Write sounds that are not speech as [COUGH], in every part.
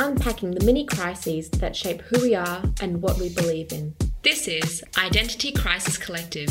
unpacking the many crises that shape who we are and what we believe in. This is Identity Crisis Collective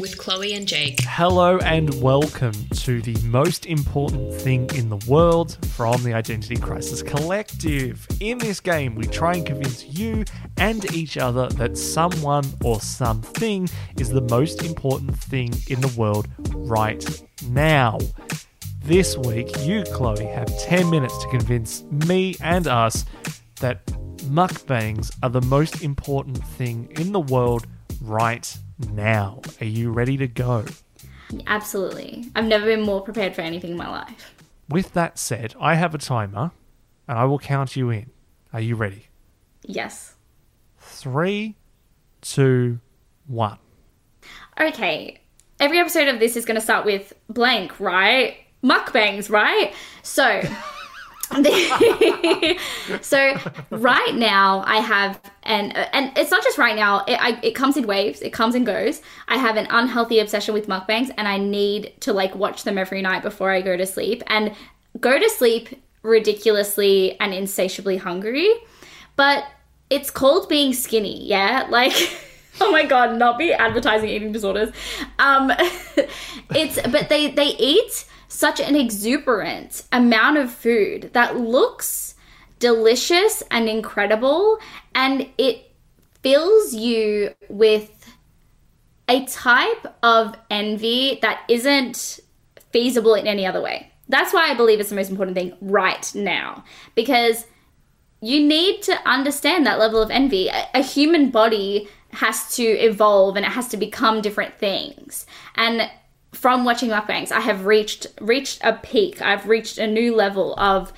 with Chloe and Jake. Hello and welcome to the most important thing in the world from the Identity Crisis Collective. In this game, we try and convince you and each other that someone or something is the most important thing in the world right now. This week, you, Chloe, have 10 minutes to convince me and us that mukbangs are the most important thing in the world right now. Are you ready to go? Absolutely. I've never been more prepared for anything in my life. With that said, I have a timer and I will count you in. Are you ready? Yes. Three, two, one. Okay. Every episode of this is going to start with blank, right? Mukbangs, right? So. [LAUGHS] so right now I have and and it's not just right now it, I, it comes in waves it comes and goes I have an unhealthy obsession with mukbangs and I need to like watch them every night before I go to sleep and go to sleep ridiculously and insatiably hungry but it's called being skinny yeah like [LAUGHS] oh my god not be advertising eating disorders um [LAUGHS] it's but they they eat such an exuberant amount of food that looks delicious and incredible and it fills you with a type of envy that isn't feasible in any other way. That's why I believe it's the most important thing right now because you need to understand that level of envy. A, a human body has to evolve and it has to become different things. And from watching mukbangs, I have reached reached a peak. I've reached a new level of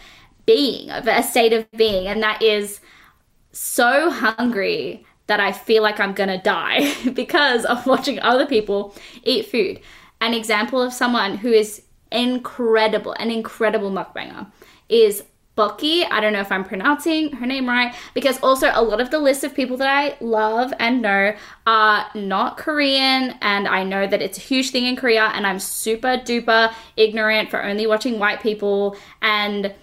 being, of a state of being, and that is so hungry that I feel like I'm gonna die [LAUGHS] because of watching other people eat food. An example of someone who is incredible, an incredible mukbanger, is Boki. I don't know if I'm pronouncing her name right because also a lot of the list of people that I love and know are not Korean and I know that it's a huge thing in Korea and I'm super duper ignorant for only watching white people and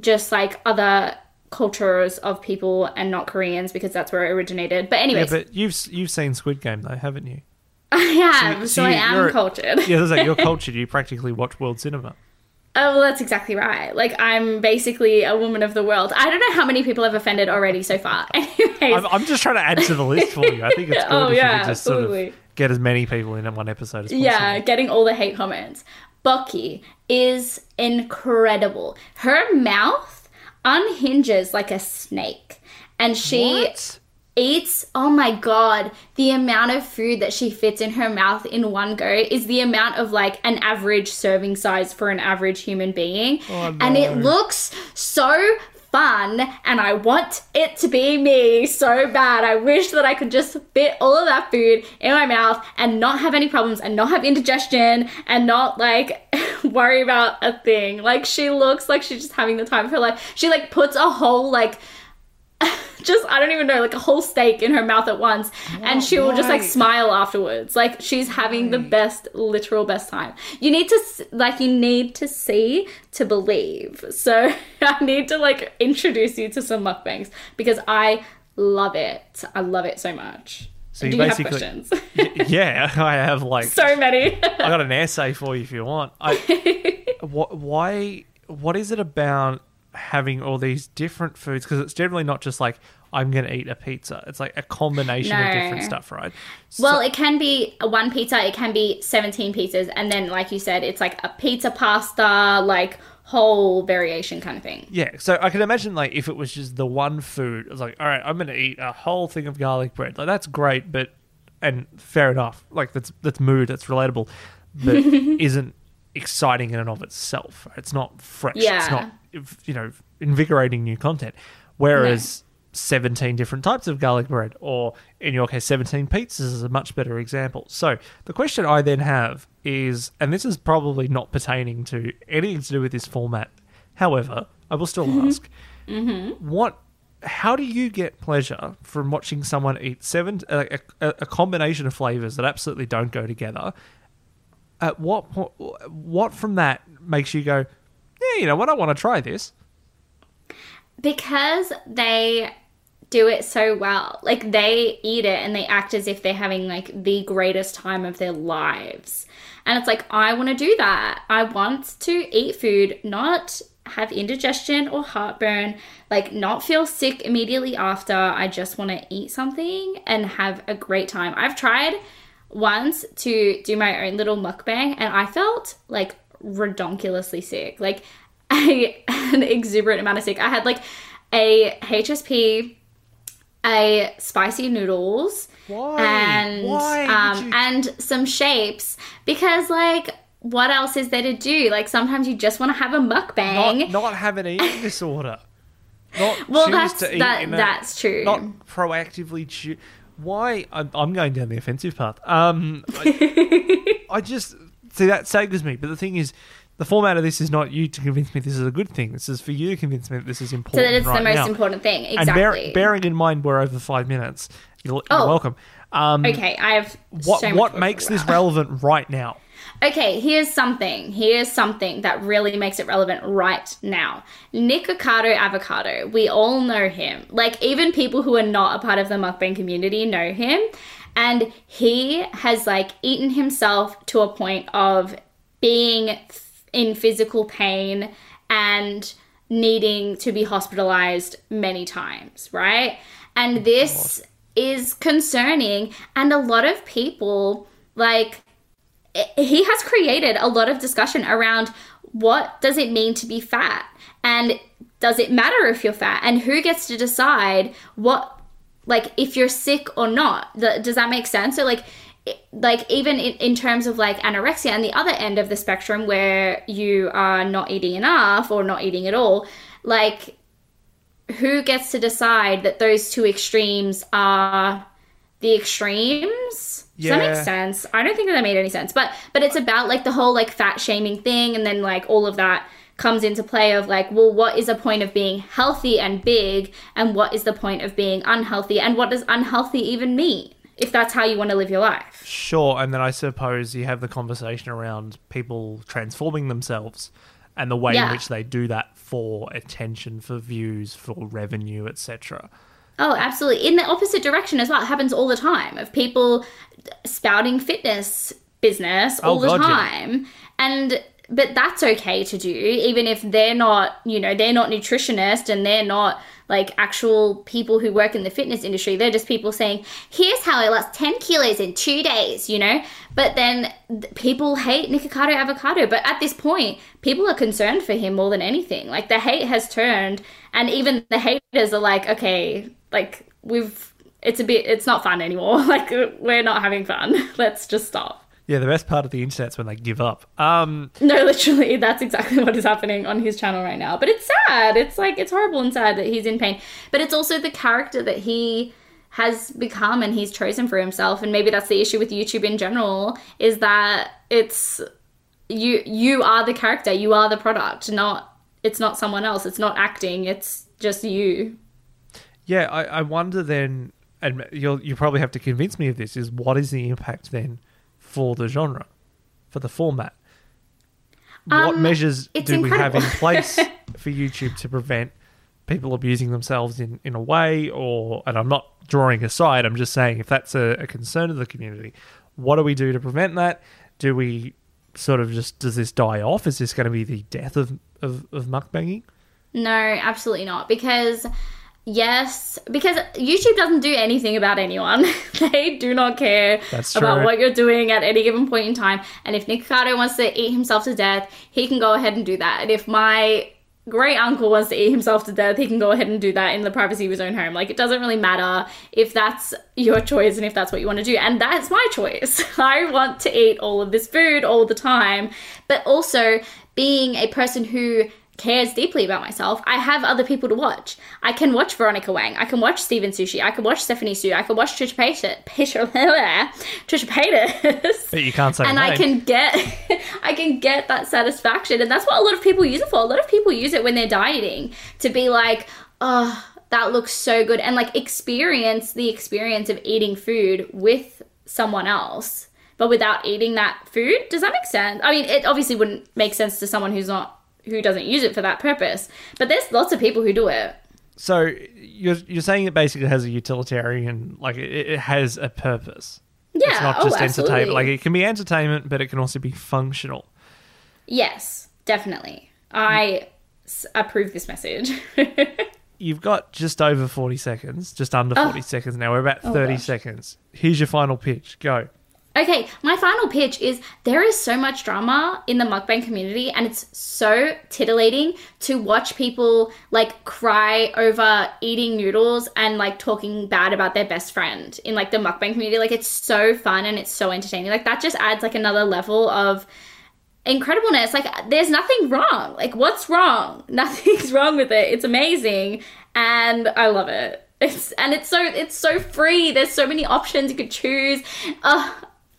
just like other cultures of people and not Koreans because that's where it originated. But anyways, Yeah, but you've you've seen Squid Game though, haven't you? [LAUGHS] I have, so, so I you- am cultured. Yeah, that's like you're [LAUGHS] cultured. You practically watch world cinema. Oh, well, that's exactly right. Like, I'm basically a woman of the world. I don't know how many people I've offended already so far. [LAUGHS] Anyways, I'm, I'm just trying to add to the list for you. I think it's [LAUGHS] oh, good Oh, if yeah, you could just sort of get as many people in one episode as possible. yeah, getting all the hate comments. Boki is incredible. Her mouth unhinges like a snake. And she What? Eats, oh my god, the amount of food that she fits in her mouth in one go is the amount of like an average serving size for an average human being. Oh, And it looks so fun and I want it to be me so bad. I wish that I could just fit all of that food in my mouth and not have any problems and not have indigestion and not like [LAUGHS] worry about a thing. Like she looks like she's just having the time of her life. She like puts a whole like [LAUGHS] just I don't even know, like a whole steak in her mouth at once, and oh, she will just like smile afterwards, like she's having the best, literal best time. You need to like you need to see to believe. So [LAUGHS] I need to like introduce you to some mukbangs because I love it. I love it so much. So Do you you have basically- questions? Y- yeah, [LAUGHS] I have like so many. I got an essay for you if you want. I, wh- why? What is it about having all these different foods? Because it's generally not just like I'm going to eat a pizza. It's like a combination of different stuff, right? Well, it can be one pizza, it can be 17 pizzas, and then, like you said, it's like a pizza pasta, like whole variation kind of thing. Yeah, so I can imagine like if it was just the one food, it's like, all right, I'm going to eat a whole thing of garlic bread. Like that's great, but and fair enough. Like that's that's mood, that's relatable, but [LAUGHS] isn't exciting in and of itself. It's not fresh. It's Yeah. not you know invigorating new content. Whereas. 17 different types of garlic bread, or in your case, 17 pizzas is a much better example. So, the question I then have is, and this is probably not pertaining to anything to do with this format, however, I will still mm-hmm. ask, mm-hmm. what how do you get pleasure from watching someone eat seven a, a, a combination of flavors that absolutely don't go together at what po- what from that makes you go yeah you know what i want to try this because they do it so well. Like they eat it and they act as if they're having like the greatest time of their lives. And it's like I want to do that. I want to eat food, not have indigestion or heartburn, like not feel sick immediately after. I just want to eat something and have a great time. I've tried once to do my own little mukbang and I felt like redonkulously sick. Like I [LAUGHS] an exuberant amount of sick. I had like a HSP, a spicy noodles, Why? and Why um you- and some shapes because like what else is there to do? Like sometimes you just want to have a mukbang. Not, not have an eating [LAUGHS] disorder. Not well, choose that's to eat that in a- that's true. Not proactively choose. Why? I'm, I'm going down the offensive path. Um, I, [LAUGHS] I just see that staggers me. But the thing is, the format of this is not you to convince me this is a good thing. This is for you to convince me that this is important. so that it's right the most now. important thing. And Exactly. bear, bearing in mind we're over five minutes, you're, you're Oh. welcome. Um, okay, I have What so what makes this relevant right now? [LAUGHS] Okay, here's something. Here's something that really makes it relevant right now. Nikocado Avocado. We all know him. Like, even people who are not a part of the mukbang community know him. And he has, like, eaten himself to a point of being in physical pain and needing to be hospitalized many times, right? And this is concerning. And a lot of people, like, he has created a lot of discussion around what does it mean to be fat and does it matter if you're fat and who gets to decide what like if you're sick or not does that make sense so like like even in, in terms of like anorexia and the other end of the spectrum where you are not eating enough or not eating at all like who gets to decide that those two extremes are the extremes? Does that Yeah. make sense? I don't think that made any sense but but it's about like the whole like fat shaming thing and then like all of that comes into play of like well what is a point of being healthy and big and what is the point of being unhealthy and what does unhealthy even mean if that's how you want to live your life Sure, and then I suppose you have the conversation around people transforming themselves and the way in which they do that for attention, for views, for revenue, etc. Oh, absolutely. In the opposite direction as well. It happens all the time of people spouting fitness business oh, all Oh, the God, yeah. time. And but that's okay to do even if they're not, you know, they're not nutritionists and they're not like actual people who work in the fitness industry. They're just people saying, "Here's how I lost 10 kilos in 2 days," you know? But then th- people hate Nikocado Avocado, but at this point, people are concerned for him more than anything. Like the hate has turned and even the haters are like, "Okay, like we've it's a bit it's not fun anymore [LAUGHS] like we're not having fun [LAUGHS] let's just stop Yeah, the best part of the internet's when they give up. Um, no literally that's exactly what is happening on his channel right now. But it's sad. It's like it's horrible and sad that he's in pain. But it's also the character that he has become and he's chosen for himself. And maybe that's the issue with youtube in general is that it's you you are the character. You are the product not it's not someone else. It's not acting. It's just you. Yeah, I, I wonder then, and you'll you probably have to convince me of this. Is what is the impact then for the genre, for the format? what Um, measures it's do we have in place [LAUGHS] for YouTube to prevent people abusing themselves in, in a way? Or, and I'm not drawing aside, I'm just saying if that's a, a concern of the community, what do we do to prevent that? Do we sort of just, does this die off? Is this going to be the death of, of, of mukbanging? No, absolutely not. Because, yes, because YouTube doesn't do anything about anyone. [LAUGHS] they do not care about what you're doing at any given point in time. And if Nikocado wants to eat himself to death, he can go ahead and do that. And if my great uncle wants to eat himself to death, he can go ahead and do that in the privacy of his own home. Like, it doesn't really matter if that's your choice and if that's what you want to do. And that's my choice. [LAUGHS] I want to eat all of this food all the time. But also, being a person who cares deeply about myself, I have other people to watch. I can watch Veronica Wang. I can watch Steven Sushi. I can watch Stephanie Soo. I can watch Trisha Paytas. [LAUGHS] Trisha Paytas But you can't say and I can get [LAUGHS] I can get that satisfaction and that's what a lot of people use it for. A lot of people use it when they're dieting to be like, "Oh, that looks so good." And like experience the experience of eating food with someone else, but without eating that food. Does that make sense? I mean, it obviously wouldn't make sense to someone who's not who doesn't use it for that purpose. But there's lots of people who do it. So you're you're saying it basically has a utilitarian, like it, it has a purpose. Yeah, it's not oh, just absolutely. entertainment. Like it can be entertainment, but it can also be functional. Yes, definitely. I s- approve this message. [LAUGHS] You've got just over forty seconds, just under Oh. forty seconds now. We're about oh, thirty gosh. seconds. Here's your final pitch. Go. Okay, my final pitch is there is so much drama in the mukbang community, and it's so titillating to watch people like cry over eating noodles and like talking bad about their best friend in like the mukbang community. Like, it's so fun and it's so entertaining. Like, that just adds like another level of incredibleness. Like, there's nothing wrong. Like, what's wrong? [LAUGHS] Nothing's wrong with it. It's amazing, and I love it. It's and it's so it's so free. There's so many options you could choose. Uh,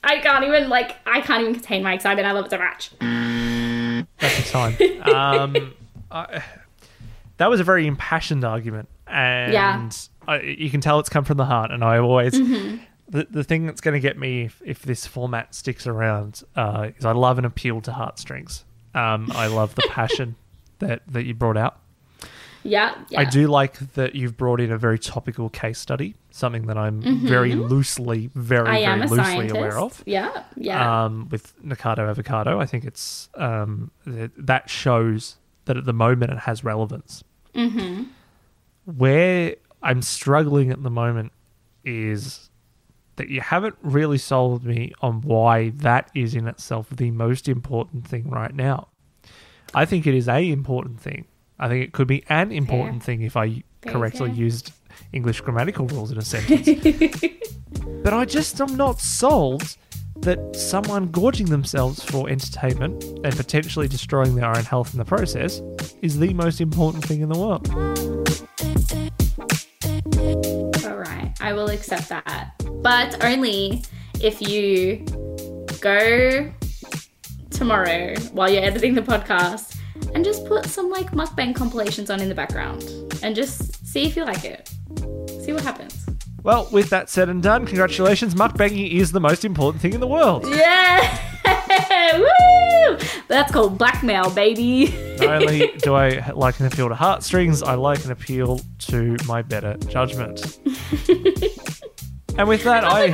I can't even like I can't even contain my excitement. I love it so much. That's the [LAUGHS] time. um, I, that was a very impassioned argument, and Yeah. Mm-hmm. I, you can tell it's come from the heart. And I always the the thing that's going to get me if, if this format sticks around uh, is I love an appeal to heartstrings. Um, I love the [LAUGHS] passion that that you brought out. Yeah, yeah. I do like that you've brought in a very topical case study, something that I'm very loosely, very, Mm-hmm. I very loosely scientist. aware of. Yeah, yeah. Um, with Nikocado Avocado, I think it's um, th- that shows that at the moment it has relevance. Mm-hmm. Where I'm struggling at the moment is that you haven't really sold me on why that is in itself the most important thing right now. I think it is a important thing. I think it could be an important thing if I correctly fair. used English grammatical rules in a sentence. [LAUGHS] but I just am not sold that someone gorging themselves for entertainment and potentially destroying their own health in the process is the most important thing in the world. All right, I will accept that, but only if you go tomorrow while you're editing the podcast and just put some like mukbang compilations on in the background and just see if you like it. See what happens. Well, with that said and done, congratulations. Mukbanging is the most important thing in the world. Yeah! [LAUGHS] Woo! That's called blackmail, baby. [LAUGHS] Not only do I like an appeal to heartstrings, I like an appeal to my better judgment. [LAUGHS] and with that, I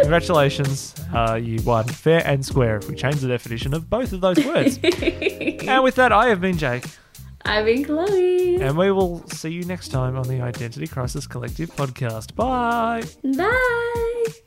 congratulations, uh, you won fair and square. If we change the definition of both of those words. [LAUGHS] and with that, I have been Jake, I've been Chloe. and we will see you next time on the Identity Crisis Collective podcast. Bye. Bye.